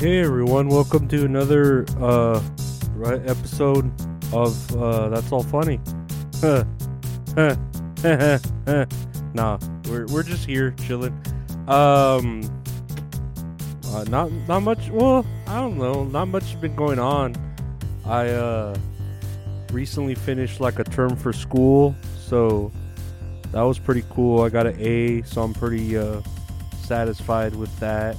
Hey everyone, welcome to another uh right episode of uh That's All Funny. nah, we're we're just here chilling. Um uh, not not much well, I don't know, not much has been going on. I uh recently finished like a term for school, so that was pretty cool. I got an A, so I'm pretty uh satisfied with that.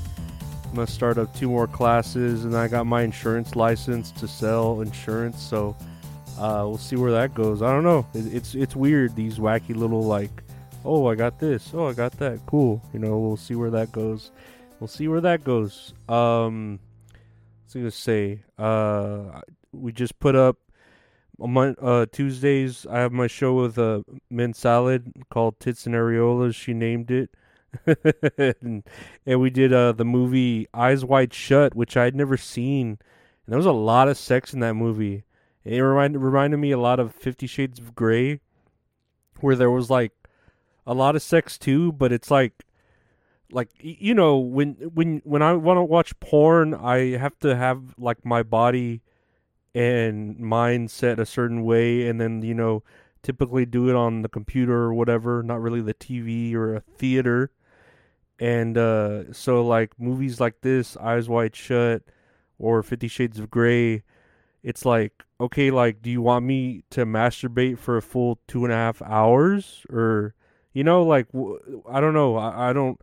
I'm gonna start up two more classes, and I got my insurance license to sell insurance. So uh, we'll see where that goes. I don't know. It, it's it's weird these wacky little like, oh I got this, oh I got that, cool. You know, we'll see where that goes. We'll see where that goes. Um, I gonna say? Uh, we just put up on my uh Tuesdays. I have my show with uh Mint Salad called Tits and Areolas. She named it. And, and we did uh the movie Eyes Wide Shut, which I had never seen. And there was a lot of sex in that movie. It reminded reminded me a lot of Fifty Shades of Grey, where there was like a lot of sex too, but it's like like you know when when when I want to watch porn, I have to have like my body and mind set a certain way, and then you know typically do it on the computer or whatever, not really the TV or a theater and uh, so like movies like this eyes wide shut or 50 shades of gray it's like okay like do you want me to masturbate for a full two and a half hours? Or you know like i don't know. I, I don't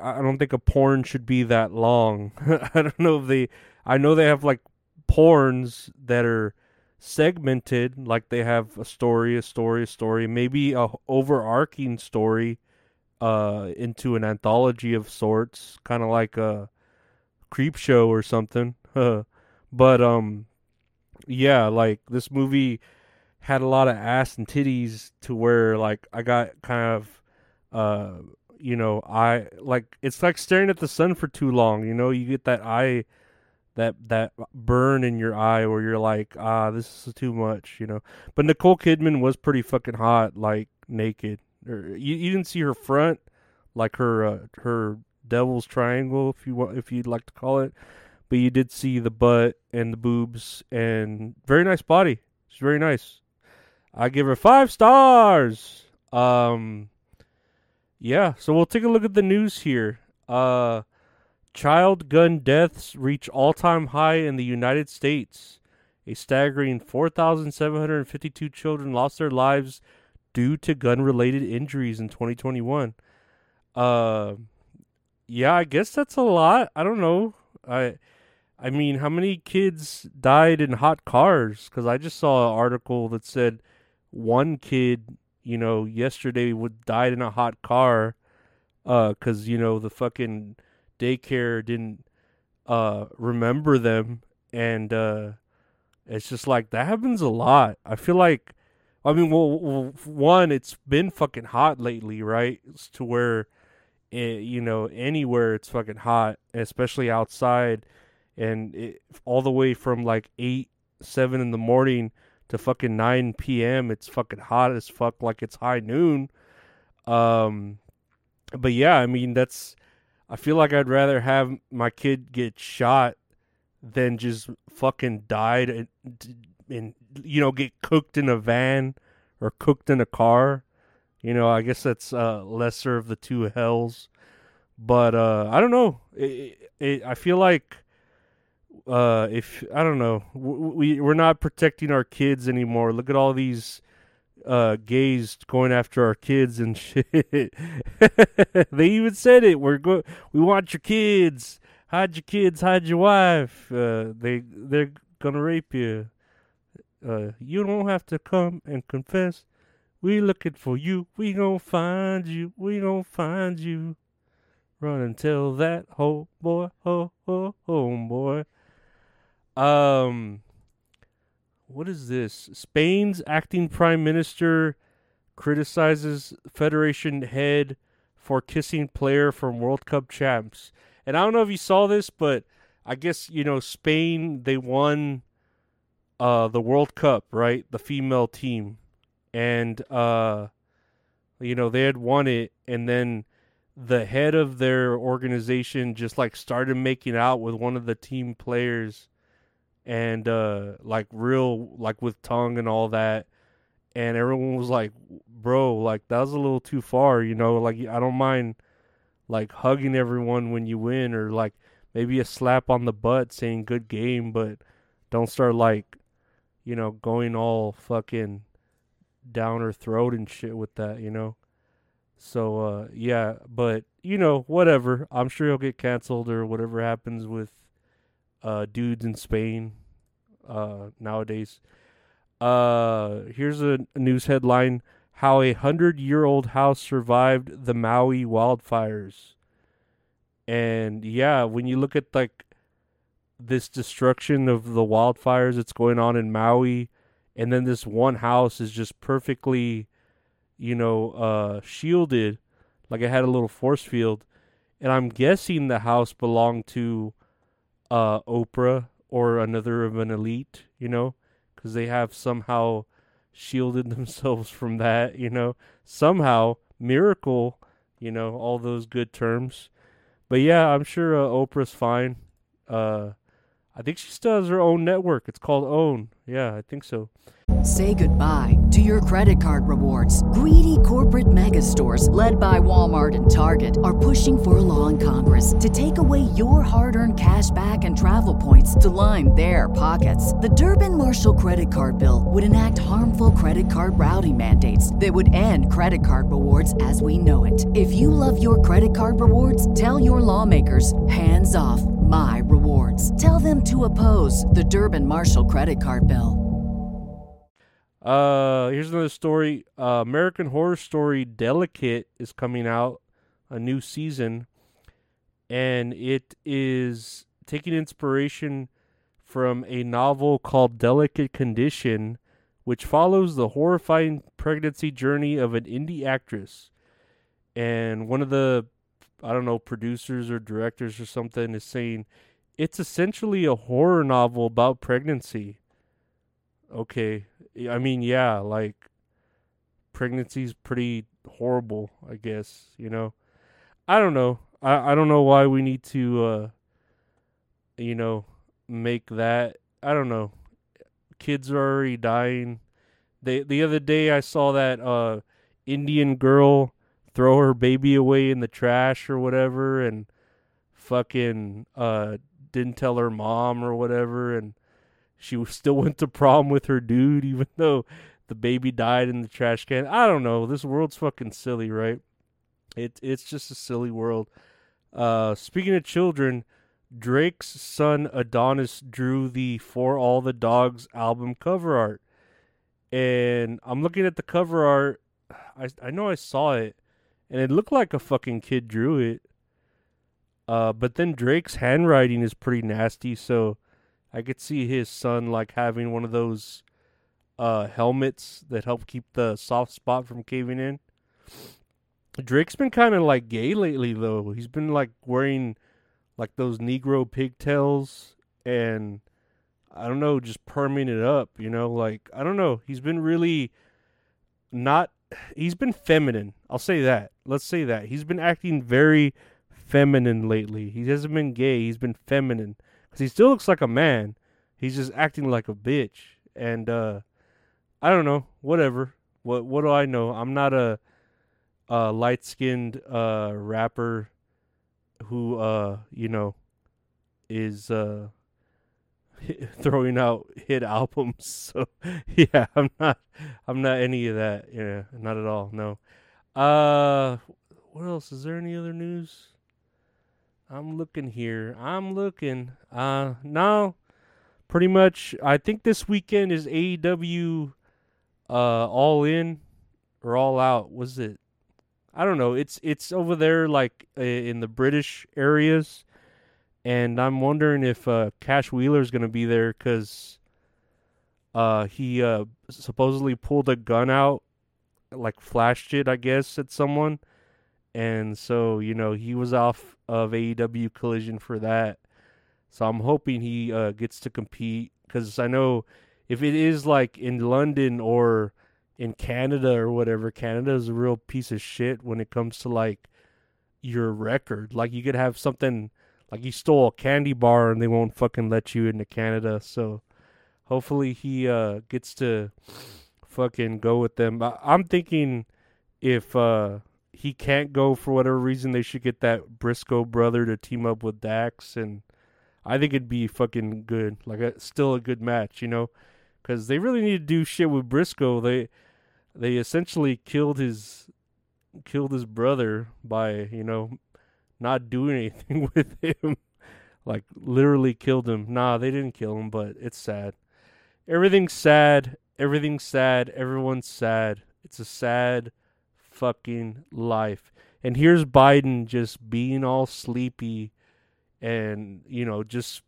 i don't think a porn should be that long. I don't know if they i know they have like porns that are segmented like they have a story a story a story maybe a overarching story uh into an anthology of sorts, kind of like a creep show or something. but um yeah, like this movie had a lot of ass and titties to where like I got kind of uh you know, I like it's like staring at the sun for too long, you know, you get that eye that that burn in your eye where you're like, ah, this is too much, you know. But Nicole Kidman was pretty fucking hot, like naked or you, you didn't see her front, like her uh, her devil's triangle, if you want, if you'd like to call it, but you did see the butt and the boobs and very nice body. She's very nice. I give her five stars. Um, yeah. So we'll take a look at the news here. Uh, child gun deaths reach all-time high in the United States. A staggering 4,752 children lost their lives due to gun related injuries in 2021. Uh, yeah, I guess that's a lot. I don't know. I, I mean, how many kids died in hot cars? Because I just saw an article that said one kid, you know, yesterday would died in a hot car, uh, because you know the fucking daycare didn't uh remember them, and uh, it's just like that happens a lot. I feel like I mean, well, one, it's been fucking hot lately, right? It's to where, it, you know, anywhere it's fucking hot, especially outside, and it, all the way from like eight, seven in the morning to fucking nine p.m. It's fucking hot as fuck, like it's high noon. Um, but yeah, I mean, that's. I feel like I'd rather have my kid get shot than just fucking died and, and you know, get cooked in a van or cooked in a car. You know, I guess that's uh, lesser of the two hells. But uh, I don't know. It, it, I feel like uh, if I don't know, we we're not protecting our kids anymore. Look at all these uh, gays going after our kids and shit. they even said it. We're go. We want your kids. Hide your kids. Hide your wife. Uh, they they're gonna rape you. Uh, you don't have to come and confess. We looking for you. We gonna find you. We gonna find you. Run and tell that ho boy, ho ho home boy. Um, what is this? Spain's acting prime minister criticizes Federation head for kissing player from World Cup champs. And I don't know if you saw this, but I guess you know Spain they won uh the World Cup, right? The female team. And uh you know, they had won it and then the head of their organization just like started making out with one of the team players and uh like real like with tongue and all that and everyone was like bro like that was a little too far you know like i don't mind like hugging everyone when you win or like maybe a slap on the butt saying good game but don't start like you know going all fucking down her throat and shit with that you know so uh yeah but you know whatever i'm sure he'll get canceled or whatever happens with uh, dudes in Spain uh, nowadays. Uh, here's a news headline: How a hundred-year-old house survived the Maui wildfires. And yeah, when you look at like this destruction of the wildfires that's going on in Maui, and then this one house is just perfectly, you know, uh, shielded, like it had a little force field, and I'm guessing the house belonged to uh, Oprah or another of an elite, you know, because they have somehow shielded themselves from that, you know, somehow miracle, you know, all those good terms. But yeah, I'm sure uh, Oprah's fine. Uh, I think she still has her own network. It's called Own. Yeah, I think so. Say goodbye to your credit card rewards. Greedy corporate mega stores, led by Walmart and Target, are pushing for a law in Congress to take away your hard earned cash back and travel points to line their pockets. The Durbin Marshall credit card bill would enact harmful credit card routing mandates that would end credit card rewards as we know it. If you love your credit card rewards, tell your lawmakers hands off my rewards. Tell them to oppose the Durbin Marshall credit card bill. Uh, here's another story. Uh, American Horror Story Delicate is coming out, a new season, and it is taking inspiration from a novel called Delicate Condition, which follows the horrifying pregnancy journey of an indie actress. And one of the, I don't know, producers or directors or something is saying it's essentially a horror novel about pregnancy. Okay, I mean, yeah, like pregnancy's pretty horrible, I guess, you know. I don't know. I I don't know why we need to uh you know, make that I don't know. Kids are already dying. They the other day I saw that uh Indian girl throw her baby away in the trash or whatever and fucking uh didn't tell her mom or whatever and she still went to prom with her dude, even though the baby died in the trash can. I don't know. This world's fucking silly, right? It it's just a silly world. Uh, speaking of children, Drake's son Adonis drew the For All the Dogs album cover art, and I'm looking at the cover art. I I know I saw it, and it looked like a fucking kid drew it. Uh, but then Drake's handwriting is pretty nasty, so I could see his son like having one of those uh helmets that help keep the soft spot from caving in. Drake's been kind of like gay lately though. He's been like wearing like those negro pigtails and I don't know, just perming it up, you know, like I don't know. He's been really not he's been feminine. I'll say that. Let's say that. He's been acting very feminine lately. He hasn't been gay, he's been feminine because he still looks like a man. He's just acting like a bitch, and uh, I don't know. Whatever. What What do I know? I'm not a, a light skinned uh, rapper who uh, you know is uh, throwing out hit albums. So yeah, I'm not I'm not any of that. Yeah, not at all. No. Uh what else? Is there any other news? I'm looking here. I'm looking. Uh no. Pretty much I think this weekend is AEW uh all in or all out. Was it I don't know. It's it's over there like in the British areas and I'm wondering if uh, Cash Wheeler is going to be there because uh, he uh, supposedly pulled a gun out, like flashed it, I guess, at someone, and so you know he was off of AEW Collision for that. So I'm hoping he uh, gets to compete because I know if it is like in London or in Canada or whatever, Canada is a real piece of shit when it comes to like your record. Like you could have something like you stole a candy bar and they won't fucking let you into Canada. So hopefully he uh gets to fucking go with them. I- I'm thinking if uh he can't go for whatever reason, they should get that Briscoe brother to team up with Dax, and I think it'd be fucking good. Like a, still a good match, you know, because they really need to do shit with Briscoe. They they essentially killed his killed his brother by you know not doing anything with him. like literally killed him. Nah, they didn't kill him, but it's sad. Everything's sad. Everything's sad. Everyone's sad. It's a sad fucking life. And here's Biden just being all sleepy and, you know, just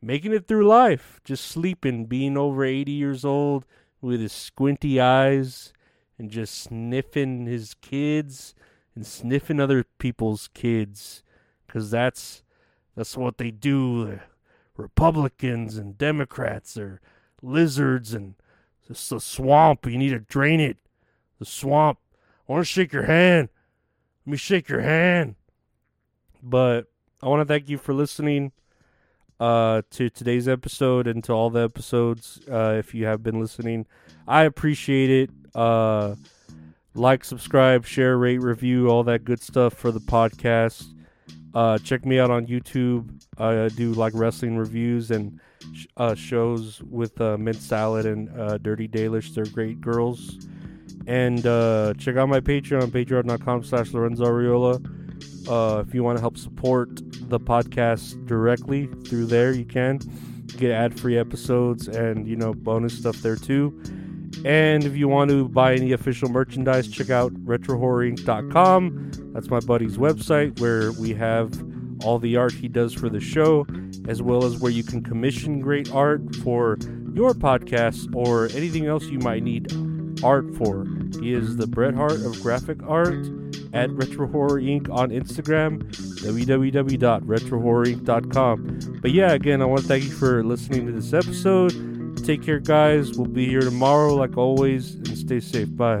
making it through life, just sleeping, being over 80 years old with his squinty eyes and just sniffing his kids and sniffing other people's kids because that's that's what they do. Republicans and Democrats are lizards and it's the swamp. You need to drain it. The swamp. I want to shake your hand. Let me shake your hand. But I want to thank you for listening uh, to today's episode and to all the episodes. Uh, if you have been listening, I appreciate it. Uh, like, subscribe, share, rate, review, all that good stuff for the podcast. Uh, check me out on YouTube. I do like wrestling reviews and sh- uh, shows with uh, Mint Salad and uh, Dirty Dalish. They're great girls. And uh, check out my Patreon, patreon.com slash Lorenzo Ariola. Uh, if you want to help support the podcast directly through there, you can get ad-free episodes and, you know, bonus stuff there too. And if you want to buy any official merchandise, check out retrohorrorinc.com. That's my buddy's website where we have all the art he does for the show, as well as where you can commission great art for your podcast or anything else you might need art for. He is the Bret Hart of graphic art at Retro Horror Inc. on Instagram, www.retrohorrorinc.com. But yeah, again, I want to thank you for listening to this episode. Take care, guys. We'll be here tomorrow, like always, and stay safe. Bye.